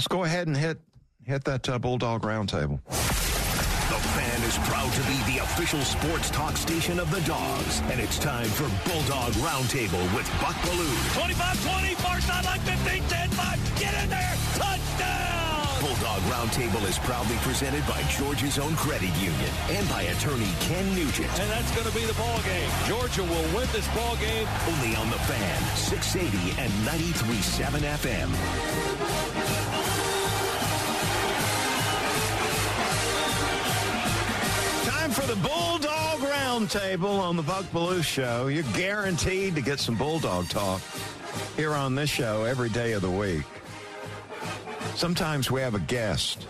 Let's go ahead and hit hit that uh, Bulldog Roundtable. The fan is proud to be the official sports talk station of the Dogs, and it's time for Bulldog Roundtable with Buck Belue. 25-20, far sideline 15, 10-5, get in there, touchdown! Bulldog Roundtable is proudly presented by Georgia's own credit union and by attorney Ken Nugent. And that's going to be the ball game. Georgia will win this ball game. Only on the fan, 680 and 93.7 FM. The Bulldog Roundtable on the Buck Belue Show. You're guaranteed to get some Bulldog talk here on this show every day of the week. Sometimes we have a guest.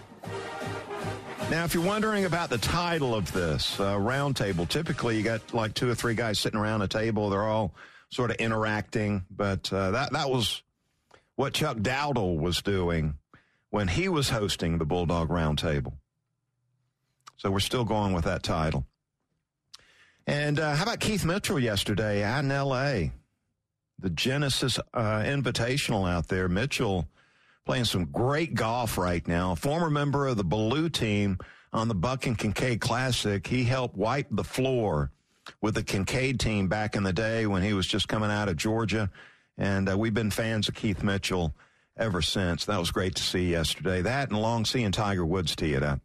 Now, if you're wondering about the title of this uh, roundtable, typically you got like two or three guys sitting around a table. They're all sort of interacting, but uh, that that was what Chuck Dowdle was doing when he was hosting the Bulldog Roundtable. So we're still going with that title. And uh, how about Keith Mitchell yesterday out in L.A. The Genesis uh, Invitational out there. Mitchell playing some great golf right now. Former member of the Belue team on the Buck and Kincaid Classic. He helped wipe the floor with the Kincaid team back in the day when he was just coming out of Georgia. And uh, we've been fans of Keith Mitchell ever since. That was great to see yesterday. That and long seeing Tiger Woods tee it up.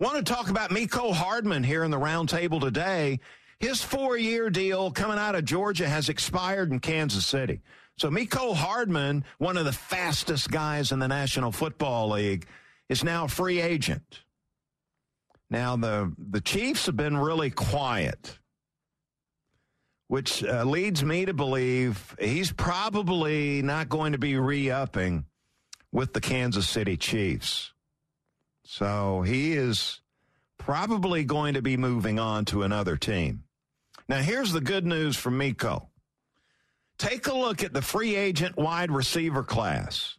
Want to talk about Mecole Hardman here in the roundtable today. His four year deal coming out of Georgia has expired in Kansas City. So Mecole Hardman, one of the fastest guys in the National Football League, is now a free agent. Now the the Chiefs have been really quiet, which uh, leads me to believe he's probably not going to be re-upping with the Kansas City Chiefs. So he is probably going to be moving on to another team. Now here's the good news for Mecole. Take a look at the free agent wide receiver class.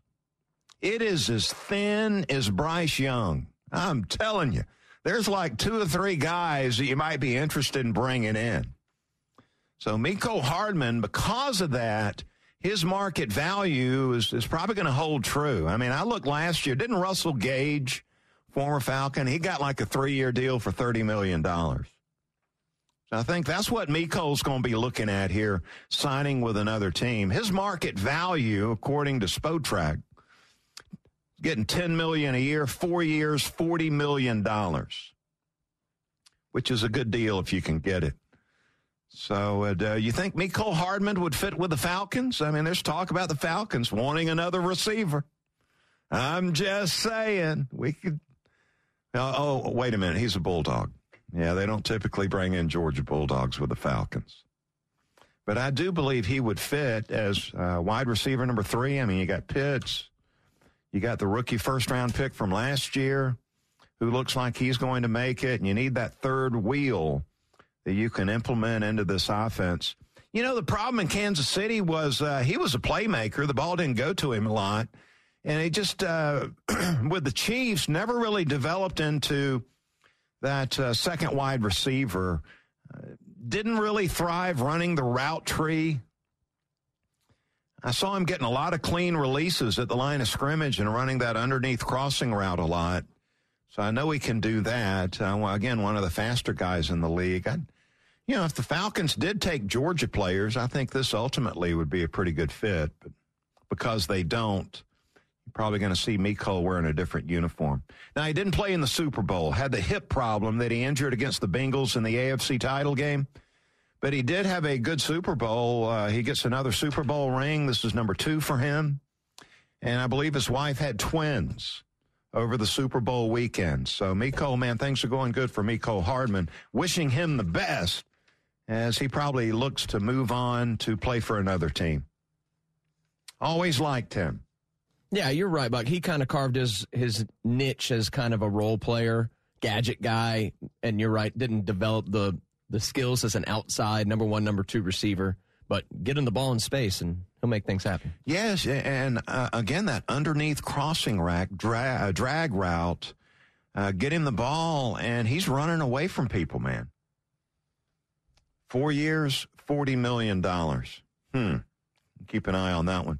It is as thin as Bryce Young. I'm telling you, there's like two or three guys that you might be interested in bringing in. So Mecole Hardman, because of that, his market value is, is probably going to hold true. I mean, I looked last year, didn't Russell Gage, former Falcon, he got like a three year deal for $30 million. So I think that's what Mecole's going to be looking at here, signing with another team. His market value, according to Spotrac, getting 10 million a year, four years, 40 million dollars, which is a good deal if you can get it. So, uh, you think Mecole Hardman would fit with the Falcons? I mean, there's talk about the Falcons wanting another receiver. I'm just saying we could. Oh, oh wait a minute, he's a bulldog. Yeah, they don't typically bring in Georgia Bulldogs with the Falcons. But I do believe he would fit as uh, wide receiver number three. I mean, you got Pitts, you got the rookie first round pick from last year, who looks like he's going to make it, and you need that third wheel that you can implement into this offense. You know, the problem in Kansas City was uh, he was a playmaker. The ball didn't go to him a lot. And he just, uh, with the Chiefs, never really developed into that uh, second wide receiver. Uh, didn't really thrive running the route tree. I saw him getting a lot of clean releases at the line of scrimmage and running that underneath crossing route a lot. So I know he can do that. Uh, again, one of the faster guys in the league. I, you know, if the Falcons did take Georgia players, I think this ultimately would be a pretty good fit. But because they don't, probably going to see Mecole wearing a different uniform. Now, he didn't play in the Super Bowl, had the hip problem that he injured against the Bengals in the AFC title game. But he did have a good Super Bowl. Uh, he gets another Super Bowl ring. This is number two for him. And I believe his wife had twins over the Super Bowl weekend. So, Mecole, man, things are going good for Mecole Hardman. Wishing him the best as he probably looks to move on to play for another team. Always liked him. Yeah, you're right, Buck. He kind of carved his his niche as kind of a role player, gadget guy, and you're right, didn't develop the the skills as an outside number one, number two receiver. But get him the ball in space, and he'll make things happen. Yes, and uh, again, that underneath crossing rack dra- uh, drag route, uh, get him the ball, and he's running away from people, man. Four years, forty million dollars. Hmm. Keep an eye on that one.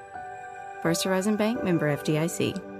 First Horizon Bank member FDIC.